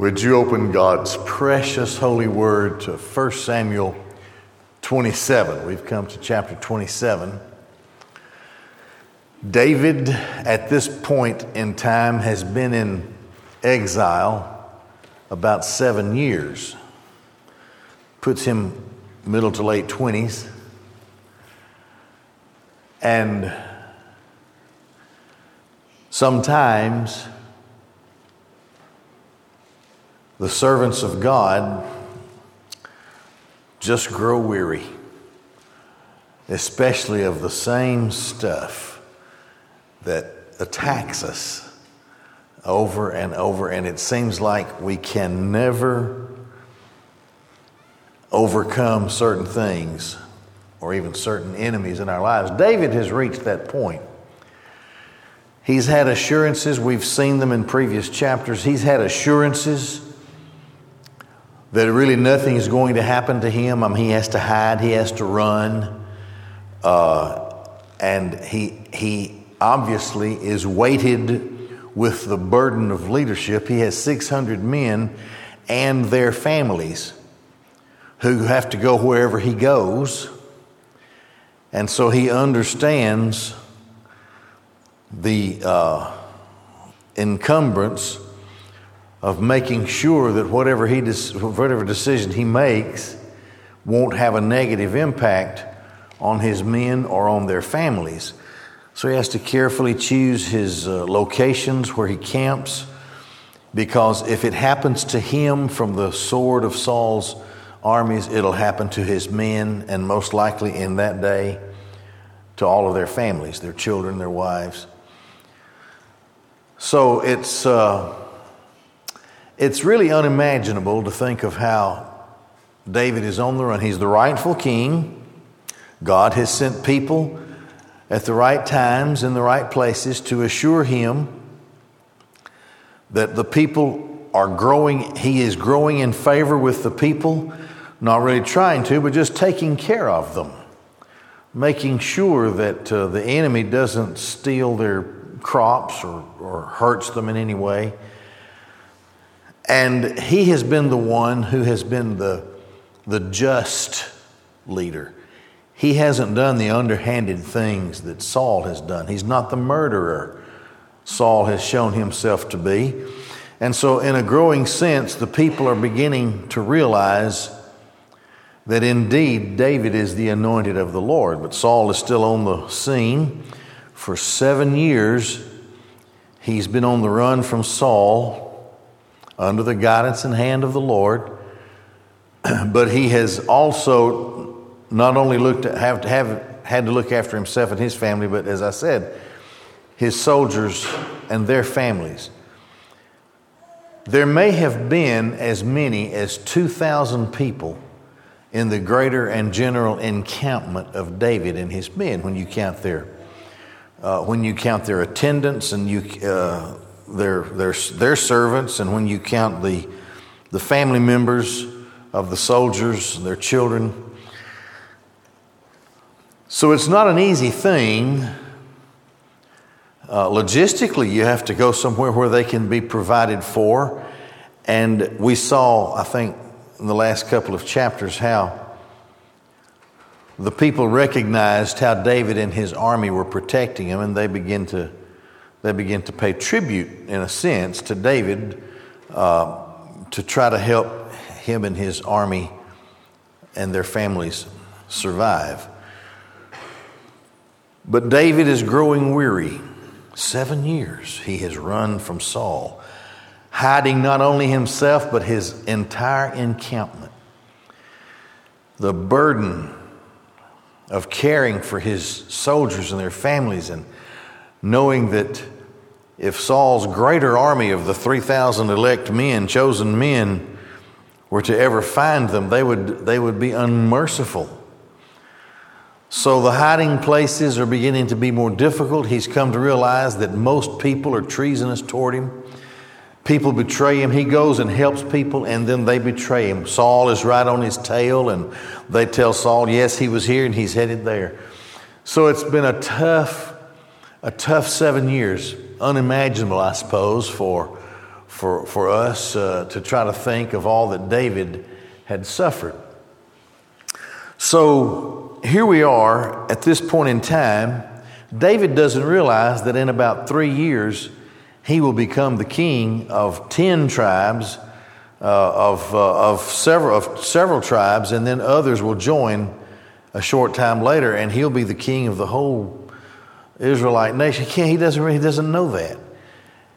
Would you open God's precious holy word to 1 Samuel 27? We've come to chapter 27. David, at this point in time, has been in exile about seven years. Puts him middle to late 20s. And sometimes the servants of God just grow weary, especially of the same stuff that attacks us over and over, and it seems like we can never overcome certain things or even certain enemies in our lives. David has reached that point. He's had assurances, we've seen them in previous chapters. He's had assurances that really nothing is going to happen to him. I mean, he has to hide, he has to run. Uh, and he, he obviously is weighted with the burden of leadership. He has 600 men and their families who have to go wherever he goes. And so he understands the uh, encumbrance of making sure that whatever, he whatever decision he makes won't have a negative impact on his men or on their families. So he has to carefully choose his uh, locations where he camps because if it happens to him from the sword of Saul's armies, it'll happen to his men and most likely in that day to all of their families, their children, their wives. So it's. Uh, it's really unimaginable to think of how David is on the run. He's the rightful king. God has sent people at the right times in the right places to assure him that the people are growing, he is growing in favor with the people, not really trying to, but just taking care of them, making sure that uh, the enemy doesn't steal their crops or, or hurts them in any way. And he has been the one who has been the, the just leader. He hasn't done the underhanded things that Saul has done. He's not the murderer Saul has shown himself to be. And so, in a growing sense, the people are beginning to realize that indeed David is the anointed of the Lord. But Saul is still on the scene. For seven years, he's been on the run from Saul under the guidance and hand of the Lord. but he has also not only looked at, have, have had to look after himself and his family, but as I said, his soldiers and their families. There may have been as many as 2,000 people in the greater and general encampment of David and his men when you count their, uh, when you count their attendants and you, uh, their, their, their servants, and when you count the, the family members of the soldiers, and their children. So it's not an easy thing. Uh, logistically, you have to go somewhere where they can be provided for. And we saw, I think, in the last couple of chapters, how the people recognized how David and his army were protecting him, and they begin to they begin to pay tribute, in a sense, to David uh, to try to help him and his army and their families survive. But David is growing weary. Seven years he has run from Saul, hiding not only himself, but his entire encampment. The burden of caring for his soldiers and their families and knowing that if Saul's greater army of the 3,000 elect men, chosen men, were to ever find them, they would, they would be unmerciful. So the hiding places are beginning to be more difficult. He's come to realize that most people are treasonous toward him. People betray him. He goes and helps people, and then they betray him. Saul is right on his tail, and they tell Saul, yes, he was here and he's headed there. So it's been a tough a tough seven years, unimaginable, I suppose, for, for, for us uh, to try to think of all that David had suffered. So here we are at this point in time. David doesn't realize that in about three years, he will become the king of 10 tribes, uh, of, uh, of, several, of several tribes, and then others will join a short time later, and he'll be the king of the whole Israelite nation. He doesn't, he doesn't know that.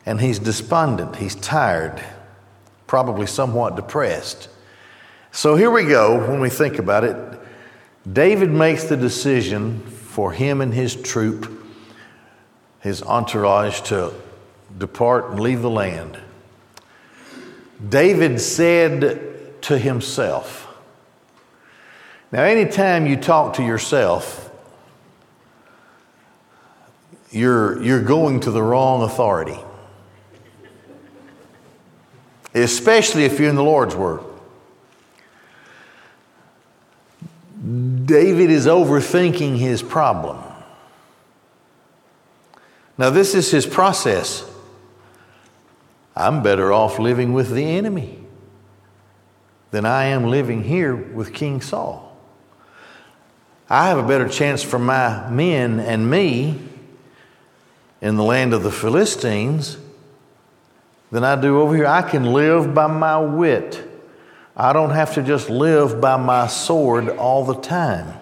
And he's despondent, he's tired, probably somewhat depressed. So here we go when we think about it. David makes the decision for him and his troop, his entourage, to depart and leave the land. David said to himself, Now, anytime you talk to yourself, you're, you're going to the wrong authority, especially if you're in the Lord's Word. David is overthinking his problem. Now, this is his process. I'm better off living with the enemy than I am living here with King Saul. I have a better chance for my men and me in the land of the Philistines than I do over here. I can live by my wit. I don't have to just live by my sword all the time.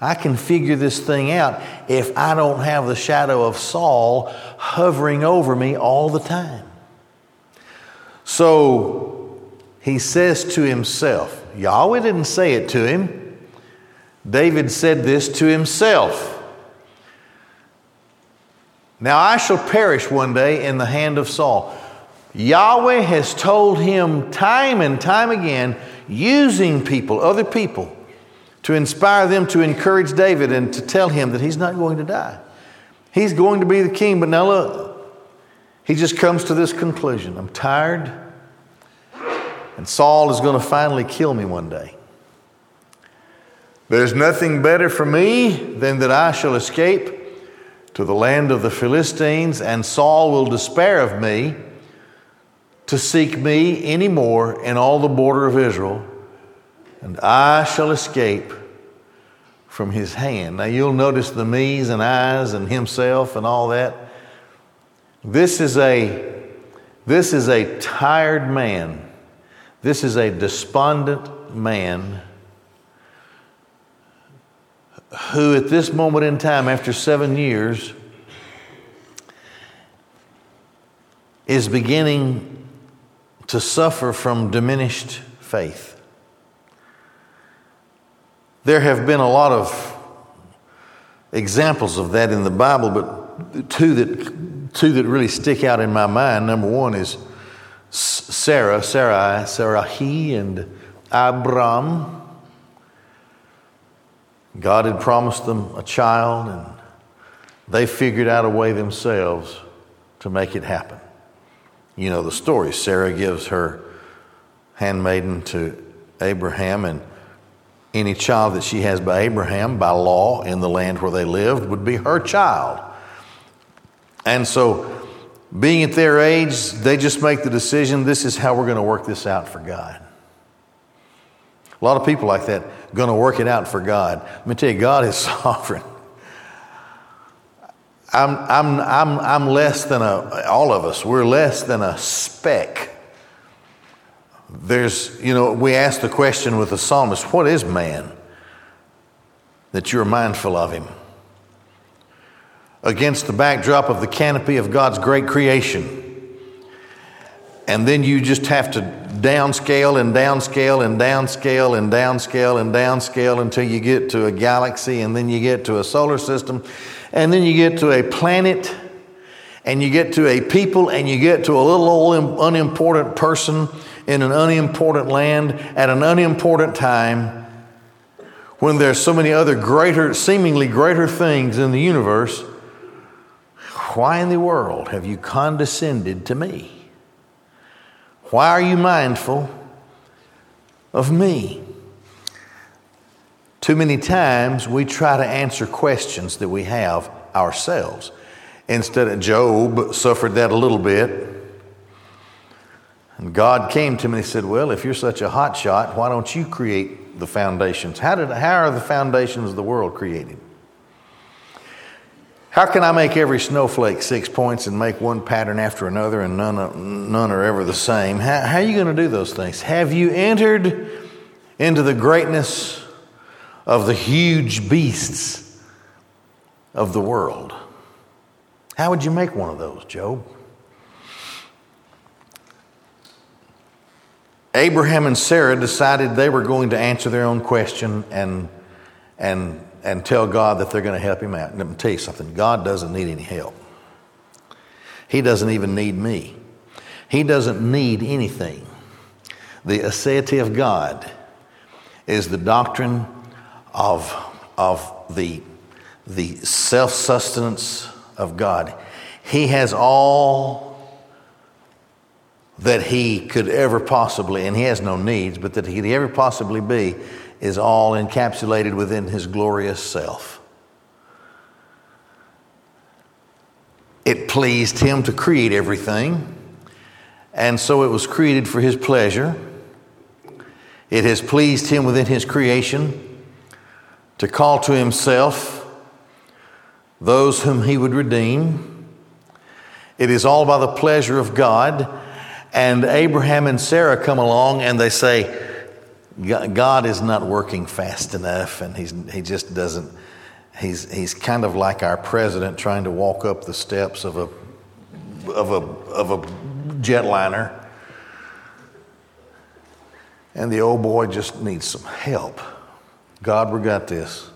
I can figure this thing out if I don't have the shadow of Saul hovering over me all the time. So he says to himself, Yahweh didn't say it to him. David said this to himself. Now I shall perish one day in the hand of Saul. Yahweh has told him time and time again, using people, other people, to inspire them to encourage David and to tell him that he's not going to die. He's going to be the king, but now look, he just comes to this conclusion I'm tired, and Saul is going to finally kill me one day. There's nothing better for me than that I shall escape to the land of the Philistines, and Saul will despair of me to seek me any more in all the border of Israel, and I shall escape from his hand. Now you'll notice the me's and I's and himself and all that. This is a this is a tired man. This is a despondent man who, at this moment in time, after seven years, is beginning to suffer from diminished faith. There have been a lot of examples of that in the Bible, but two that, two that really stick out in my mind. Number one is Sarah, Sarai, Sarahi, and Abram. God had promised them a child, and they figured out a way themselves to make it happen. You know the story. Sarah gives her handmaiden to Abraham, and any child that she has by Abraham, by law, in the land where they lived, would be her child. And so, being at their age, they just make the decision this is how we're going to work this out for God. A lot of people like that going to work it out for God. Let me tell you, God is sovereign. I'm, I'm, I'm, I'm less than a, all of us, we're less than a speck. There's, you know, we ask the question with the psalmist what is man that you're mindful of him? Against the backdrop of the canopy of God's great creation. And then you just have to downscale and downscale and downscale and downscale and downscale until you get to a galaxy and then you get to a solar system and then you get to a planet, and you get to a people, and you get to a little old unimportant person in an unimportant land at an unimportant time when there's so many other greater, seemingly greater things in the universe. Why in the world have you condescended to me? Why are you mindful of me? Too many times we try to answer questions that we have ourselves. Instead of Job suffered that a little bit. And God came to me and said, Well, if you're such a hot shot, why don't you create the foundations? How, did, how are the foundations of the world created? How can I make every snowflake six points and make one pattern after another and none, none are ever the same? How, how are you going to do those things? Have you entered into the greatness of the huge beasts of the world? How would you make one of those, Job? Abraham and Sarah decided they were going to answer their own question and, and and tell God that they're going to help him out. Let me tell you something God doesn't need any help. He doesn't even need me. He doesn't need anything. The aseity of God is the doctrine of, of the, the self sustenance of God. He has all that he could ever possibly, and he has no needs, but that he could ever possibly be is all encapsulated within his glorious self. It pleased him to create everything, and so it was created for his pleasure. It has pleased him within his creation to call to himself those whom he would redeem. It is all by the pleasure of God. And Abraham and Sarah come along and they say, God is not working fast enough, and he's, he just doesn't. He's, he's kind of like our president trying to walk up the steps of a, of a, of a jetliner. And the old boy just needs some help. God, we got this.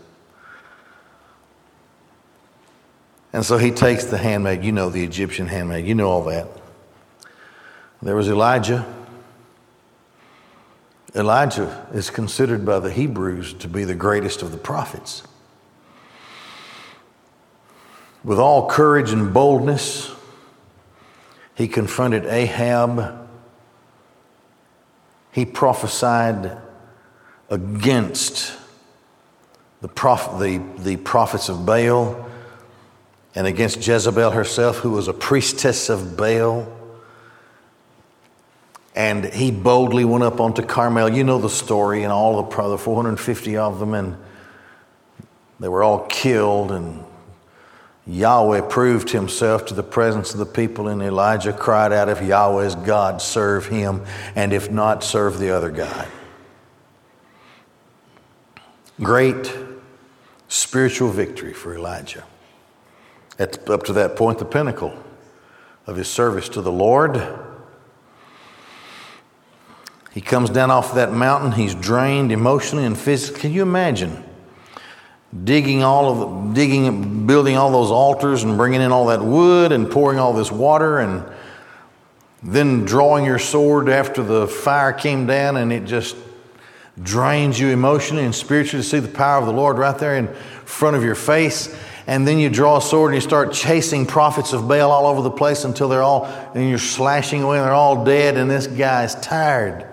And so he takes the handmaid, you know, the Egyptian handmaid, you know all that. There was Elijah. Elijah is considered by the Hebrews to be the greatest of the prophets. With all courage and boldness, he confronted Ahab. He prophesied against the, the, the prophets of Baal and against Jezebel herself, who was a priestess of Baal. And he boldly went up onto Carmel. You know the story, and all the, the 450 of them, and they were all killed. And Yahweh proved himself to the presence of the people, and Elijah cried out, If Yahweh is God, serve him, and if not, serve the other God. Great spiritual victory for Elijah. At, up to that point, the pinnacle of his service to the Lord he comes down off that mountain. He's drained emotionally and physically. Can you imagine digging all of the, digging, building all those altars and bringing in all that wood and pouring all this water and then drawing your sword after the fire came down and it just drains you emotionally and spiritually to see the power of the Lord right there in front of your face. And then you draw a sword and you start chasing prophets of Baal all over the place until they're all, and you're slashing away and they're all dead, and this guy's tired.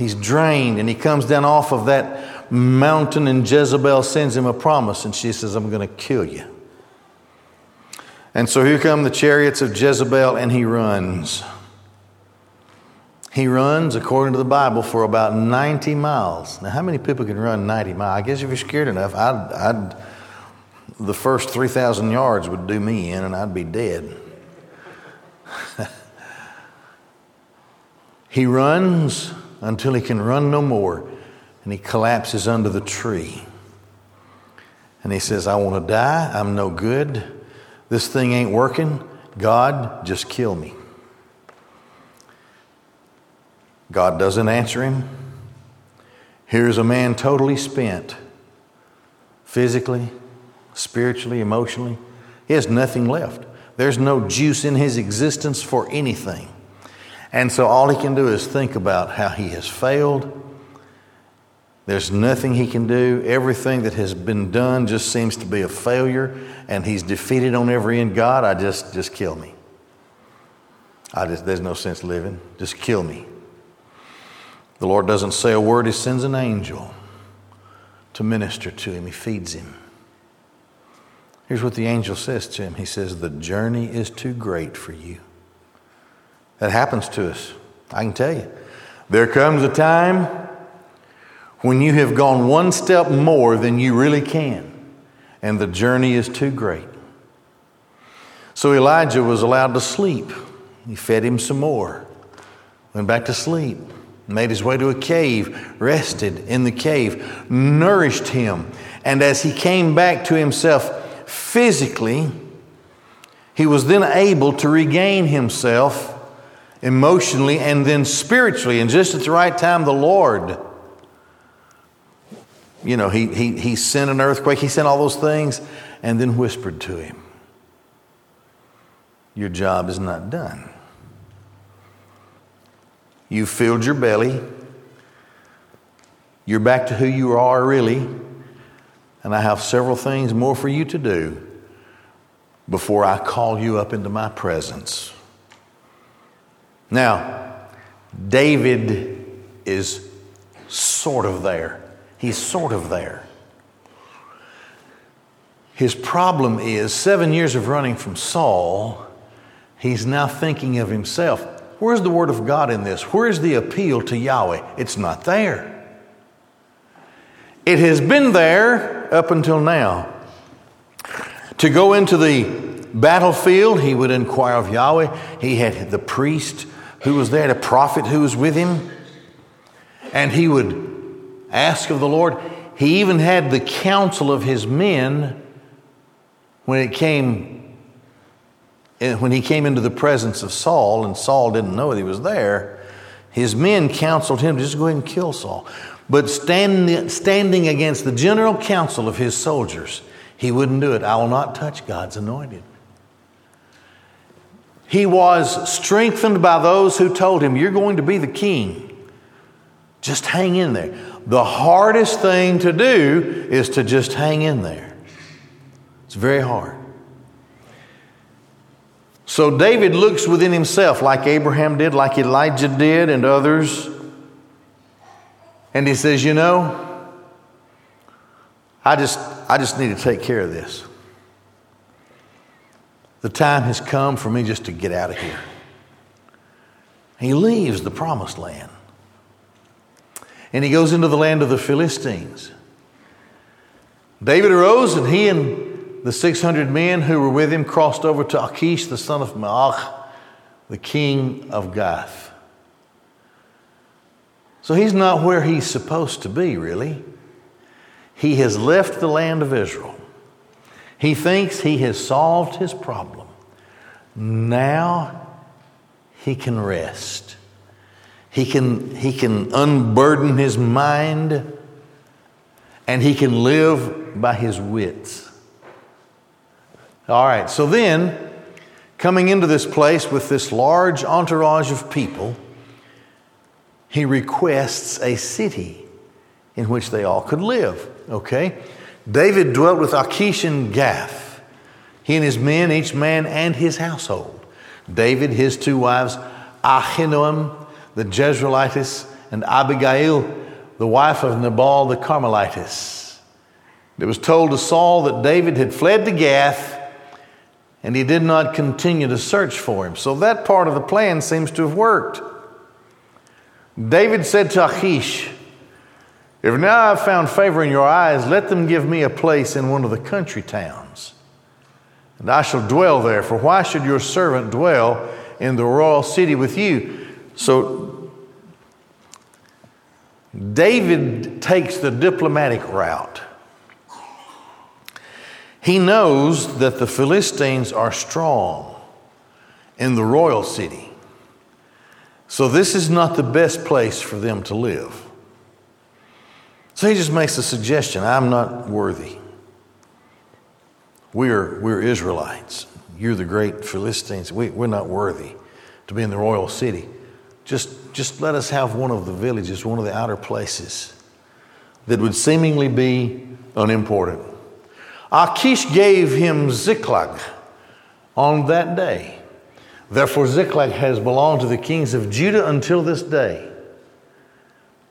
He's drained and he comes down off of that mountain, and Jezebel sends him a promise, and she says, I'm going to kill you. And so here come the chariots of Jezebel, and he runs. He runs, according to the Bible, for about 90 miles. Now, how many people can run 90 miles? I guess if you're scared enough, I'd, I'd the first 3,000 yards would do me in, and I'd be dead. he runs until he can run no more. And he collapses under the tree. And he says, I want to die. I'm no good. This thing ain't working. God, just kill me. God doesn't answer him. Here's a man totally spent physically, spiritually, emotionally. He has nothing left. There's no juice in his existence for anything. And so all he can do is think about how he has failed. There's nothing he can do. Everything that has been done just seems to be a failure, and he's defeated on every end. God, I just just kill me. I just there's no sense living. Just kill me. The Lord doesn't say a word, he sends an angel to minister to him. He feeds him. Here's what the angel says to him. He says, The journey is too great for you. That happens to us. I can tell you. There comes a time when you have gone one step more than you really can, and the journey is too great. So Elijah was allowed to sleep. He fed him some more, went back to sleep, made his way to a cave, rested in the cave, nourished him. And as he came back to himself physically, he was then able to regain himself emotionally and then spiritually. And just at the right time, the Lord, you know, he, he, he sent an earthquake, he sent all those things, and then whispered to him, Your job is not done. You filled your belly. You're back to who you are really. And I have several things more for you to do before I call you up into my presence. Now, David is sort of there. He's sort of there. His problem is seven years of running from Saul, he's now thinking of himself. Where's the Word of God in this? Where's the appeal to Yahweh? It's not there. It has been there up until now. To go into the battlefield, he would inquire of Yahweh. He had the priest who was there, the prophet who was with him, and he would ask of the Lord. He even had the counsel of his men when it came eh, when he came into the presence of Saul, and Saul didn't know that he was there, his men counseled him to just go ahead and kill Saul. But standing, standing against the general counsel of his soldiers, he wouldn't do it. I will not touch God's anointed. He was strengthened by those who told him, You're going to be the king. Just hang in there. The hardest thing to do is to just hang in there. It's very hard. So David looks within himself, like Abraham did, like Elijah did, and others. And he says, You know, I just, I just need to take care of this. The time has come for me just to get out of here. He leaves the promised land. And he goes into the land of the Philistines. David arose, and he and the 600 men who were with him crossed over to Achish, the son of Maoch, the king of Gath. So he's not where he's supposed to be, really. He has left the land of Israel. He thinks he has solved his problem. Now he can rest. He can, he can unburden his mind and he can live by his wits. All right, so then, coming into this place with this large entourage of people, he requests a city in which they all could live. Okay? David dwelt with Achish and Gath, he and his men, each man and his household. David, his two wives, Ahinoam, the Jezreelitess, and Abigail, the wife of Nabal the Carmelitess. It was told to Saul that David had fled to Gath and he did not continue to search for him. So that part of the plan seems to have worked. David said to Achish, if now I've found favor in your eyes, let them give me a place in one of the country towns, and I shall dwell there. For why should your servant dwell in the royal city with you? So David takes the diplomatic route. He knows that the Philistines are strong in the royal city. So, this is not the best place for them to live. So he just makes a suggestion I'm not worthy. We're, we're Israelites. You're the great Philistines. We, we're not worthy to be in the royal city. Just, just let us have one of the villages, one of the outer places that would seemingly be unimportant. Achish gave him Ziklag on that day. Therefore, Ziklag has belonged to the kings of Judah until this day.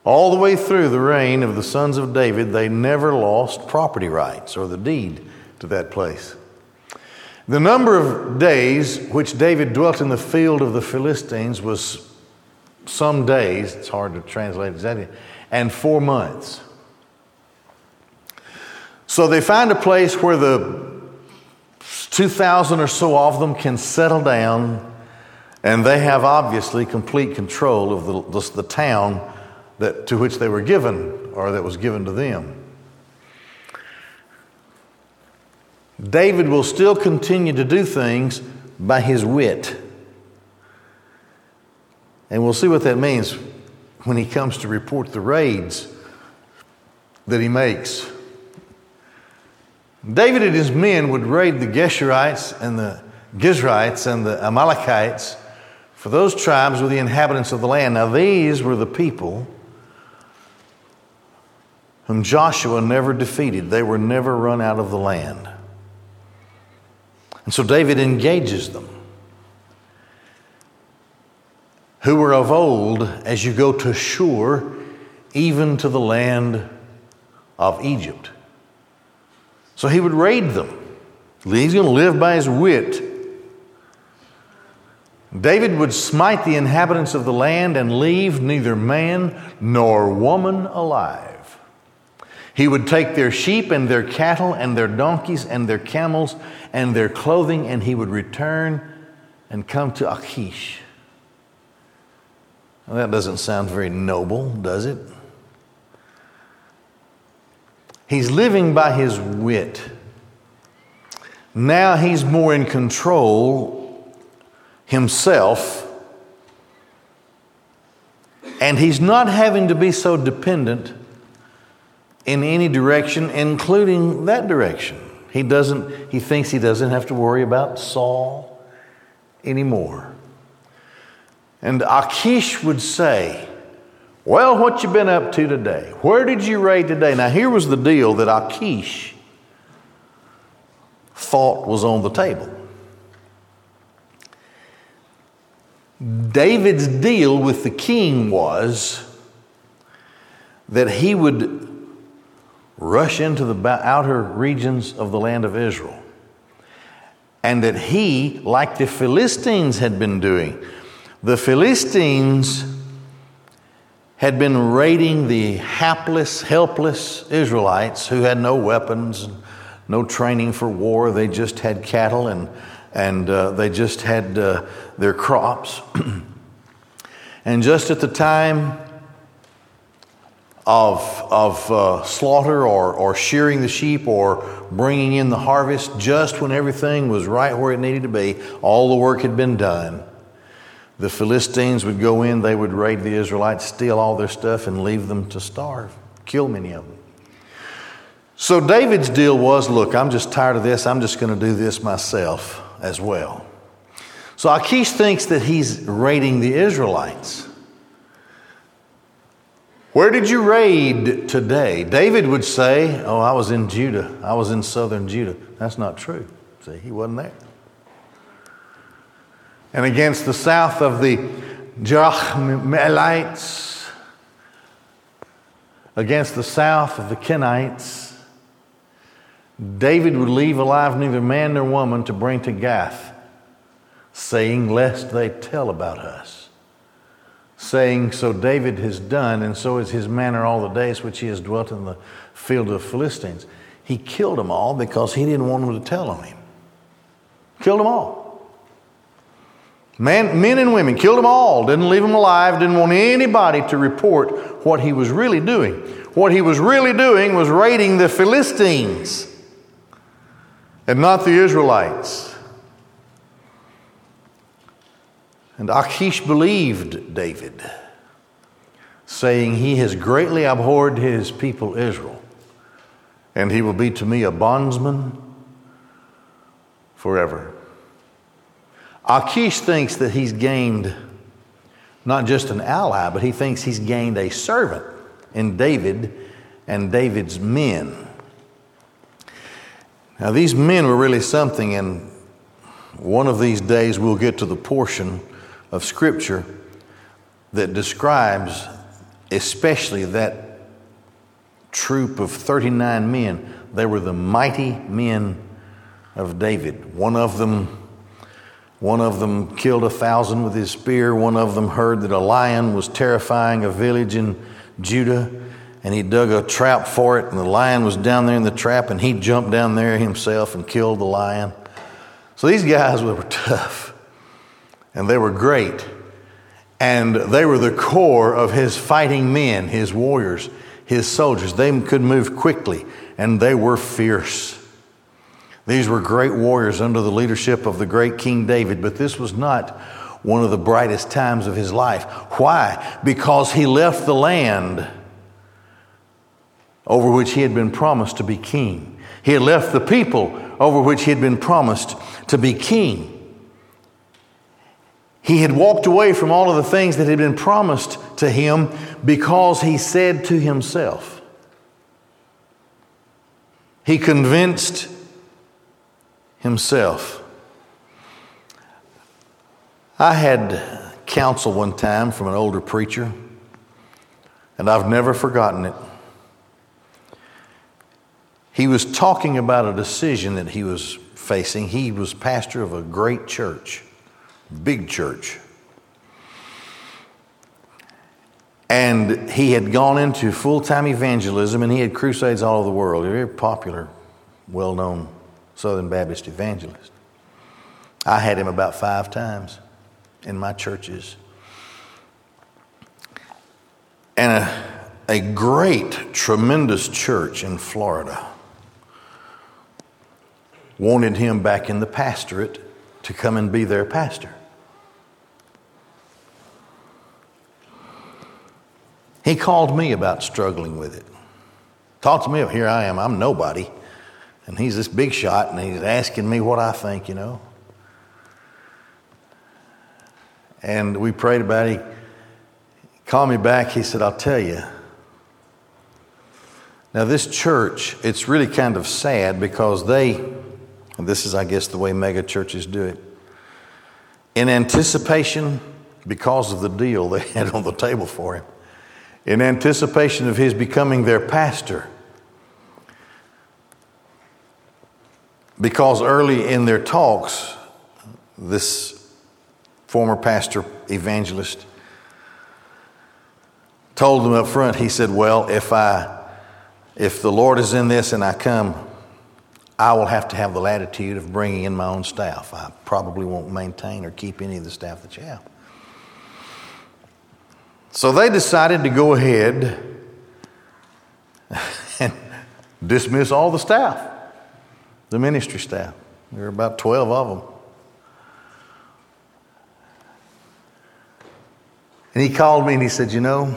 All the way through the reign of the sons of David, they never lost property rights or the deed to that place. The number of days which David dwelt in the field of the Philistines was some days, it's hard to translate exactly, and four months. So they find a place where the 2,000 or so of them can settle down, and they have obviously complete control of the, the, the town that, to which they were given or that was given to them. David will still continue to do things by his wit. And we'll see what that means when he comes to report the raids that he makes. David and his men would raid the Geshurites and the Gizrites and the Amalekites, for those tribes were the inhabitants of the land. Now, these were the people whom Joshua never defeated, they were never run out of the land. And so David engages them who were of old as you go to Shur, even to the land of Egypt. So he would raid them. He's going to live by his wit. David would smite the inhabitants of the land and leave neither man nor woman alive. He would take their sheep and their cattle and their donkeys and their camels and their clothing, and he would return and come to Achish. Well, that doesn't sound very noble, does it? He's living by his wit. Now he's more in control himself, and he's not having to be so dependent in any direction, including that direction. He doesn't, he thinks he doesn't have to worry about Saul anymore. And Achish would say, Well, what you been up to today? Where did you raid today? Now, here was the deal that Achish thought was on the table. David's deal with the king was that he would rush into the outer regions of the land of Israel. And that he, like the Philistines had been doing, the Philistines had been raiding the hapless, helpless Israelites who had no weapons, no training for war. They just had cattle and, and uh, they just had uh, their crops. and just at the time of, of uh, slaughter or, or shearing the sheep or bringing in the harvest, just when everything was right where it needed to be, all the work had been done the Philistines would go in, they would raid the Israelites, steal all their stuff, and leave them to starve, kill many of them. So David's deal was look, I'm just tired of this. I'm just going to do this myself as well. So Achish thinks that he's raiding the Israelites. Where did you raid today? David would say, Oh, I was in Judah. I was in southern Judah. That's not true. See, he wasn't there and against the south of the Jerahmeelites, against the south of the Kenites, David would leave alive neither man nor woman to bring to Gath, saying, Lest they tell about us. Saying, So David has done, and so is his manner all the days which he has dwelt in the field of Philistines. He killed them all because he didn't want them to tell on him. Killed them all. Man, men and women, killed them all, didn't leave them alive, didn't want anybody to report what he was really doing. What he was really doing was raiding the Philistines and not the Israelites. And Achish believed David, saying, He has greatly abhorred his people Israel, and he will be to me a bondsman forever. Achish thinks that he's gained not just an ally, but he thinks he's gained a servant in David and David's men. Now, these men were really something, and one of these days we'll get to the portion of Scripture that describes especially that troop of 39 men. They were the mighty men of David. One of them One of them killed a thousand with his spear. One of them heard that a lion was terrifying a village in Judah, and he dug a trap for it, and the lion was down there in the trap, and he jumped down there himself and killed the lion. So these guys were tough, and they were great, and they were the core of his fighting men, his warriors, his soldiers. They could move quickly, and they were fierce. These were great warriors under the leadership of the great King David, but this was not one of the brightest times of his life. Why? Because he left the land over which he had been promised to be king. He had left the people over which he had been promised to be king. He had walked away from all of the things that had been promised to him because he said to himself, he convinced himself. I had counsel one time from an older preacher, and I've never forgotten it. He was talking about a decision that he was facing. He was pastor of a great church, big church. And he had gone into full time evangelism and he had crusades all over the world. A Very popular, well known Southern Baptist evangelist. I had him about five times in my churches. And a, a great, tremendous church in Florida wanted him back in the pastorate to come and be their pastor. He called me about struggling with it. Talked to me, here I am, I'm nobody. And he's this big shot, and he's asking me what I think, you know. And we prayed about it. He called me back. He said, I'll tell you. Now, this church, it's really kind of sad because they, this is, I guess, the way mega churches do it, in anticipation, because of the deal they had on the table for him, in anticipation of his becoming their pastor, Because early in their talks, this former pastor evangelist told them up front, he said, Well, if I if the Lord is in this and I come, I will have to have the latitude of bringing in my own staff. I probably won't maintain or keep any of the staff that you have. So they decided to go ahead and dismiss all the staff the ministry staff. There were about 12 of them. And he called me and he said, You know,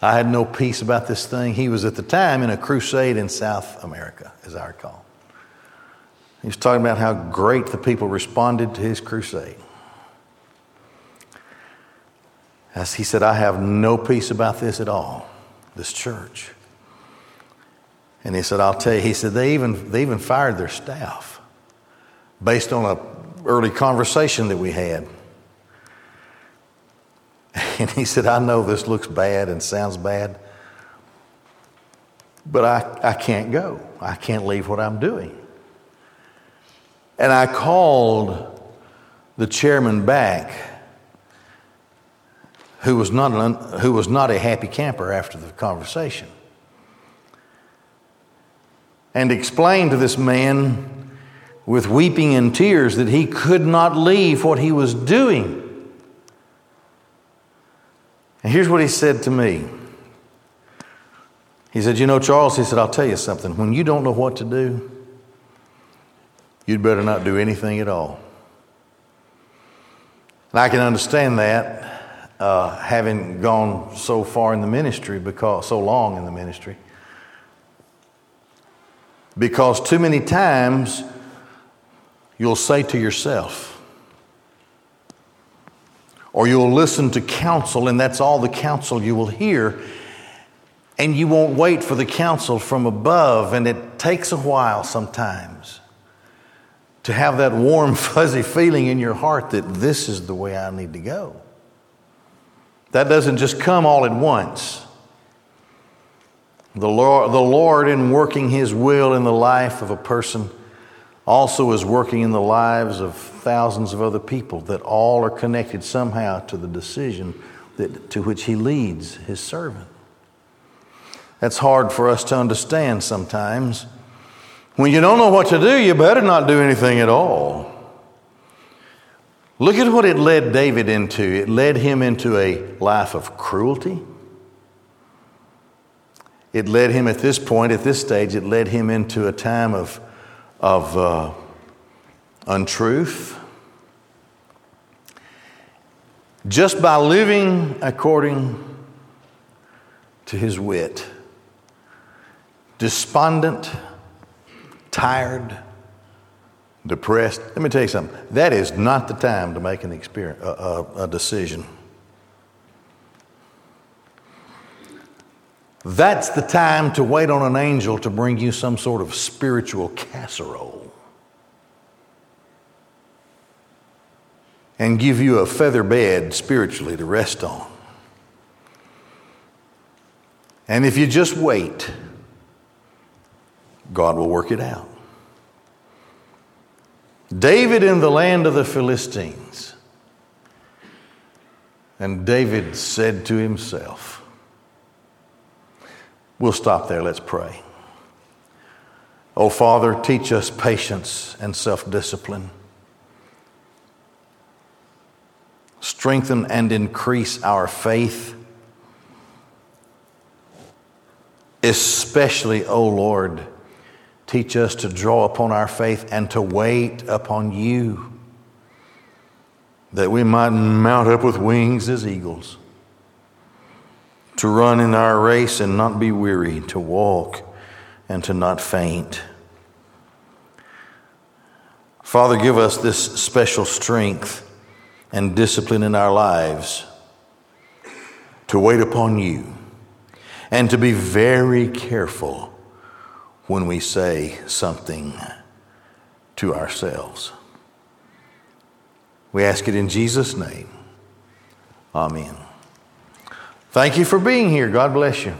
I had no peace about this thing. He was at the time in a crusade in South America, as I recall. He was talking about how great the people responded to his crusade. As he said, I have no peace about this at all, this church. And he said, I'll tell you, he said, they even, they even fired their staff based on an early conversation that we had. And he said, I know this looks bad and sounds bad, but I, I can't go. I can't leave what I'm doing. And I called the chairman back, who was not, an, who was not a happy camper after the conversation and explained to this man with weeping and tears that he could not leave what he was doing. And here's what he said to me. He said, You know, Charles, he said, I'll tell you something. When you don't know what to do, you'd better not do anything at all. And I can understand that, uh, having gone so far in the ministry, because so long in the ministry. Because too many times you'll say to yourself, or you'll listen to counsel, and that's all the counsel you will hear, and you won't wait for the counsel from above, and it takes a while sometimes to have that warm, fuzzy feeling in your heart that this is the way I need to go. That doesn't just come all at once. The Lord, the Lord, in working His will in the life of a person, also is working in the lives of thousands of other people that all are connected somehow to the decision that, to which He leads His servant. That's hard for us to understand sometimes. When you don't know what to do, you better not do anything at all. Look at what it led David into. It led him into a life of cruelty. It led him at this point, at this stage, it led him into a time of, of uh, untruth. Just by living according to his wit, despondent, tired, depressed. Let me tell you something. That is not the time to make an experience, a, a, a decision. That's the time to wait on an angel to bring you some sort of spiritual casserole and give you a feather bed spiritually to rest on. And if you just wait, God will work it out. David in the land of the Philistines. And David said to himself, We'll stop there. Let's pray. Oh, Father, teach us patience and self discipline. Strengthen and increase our faith. Especially, O oh Lord, teach us to draw upon our faith and to wait upon you, that we might mount up with wings as eagles to run in our race and not be weary, to walk and to not faint. Father, give us this special strength and discipline in our lives to wait upon you and to be very careful when we say something to ourselves. We ask it in Jesus' name. Amen. Thank you for being here. God bless you.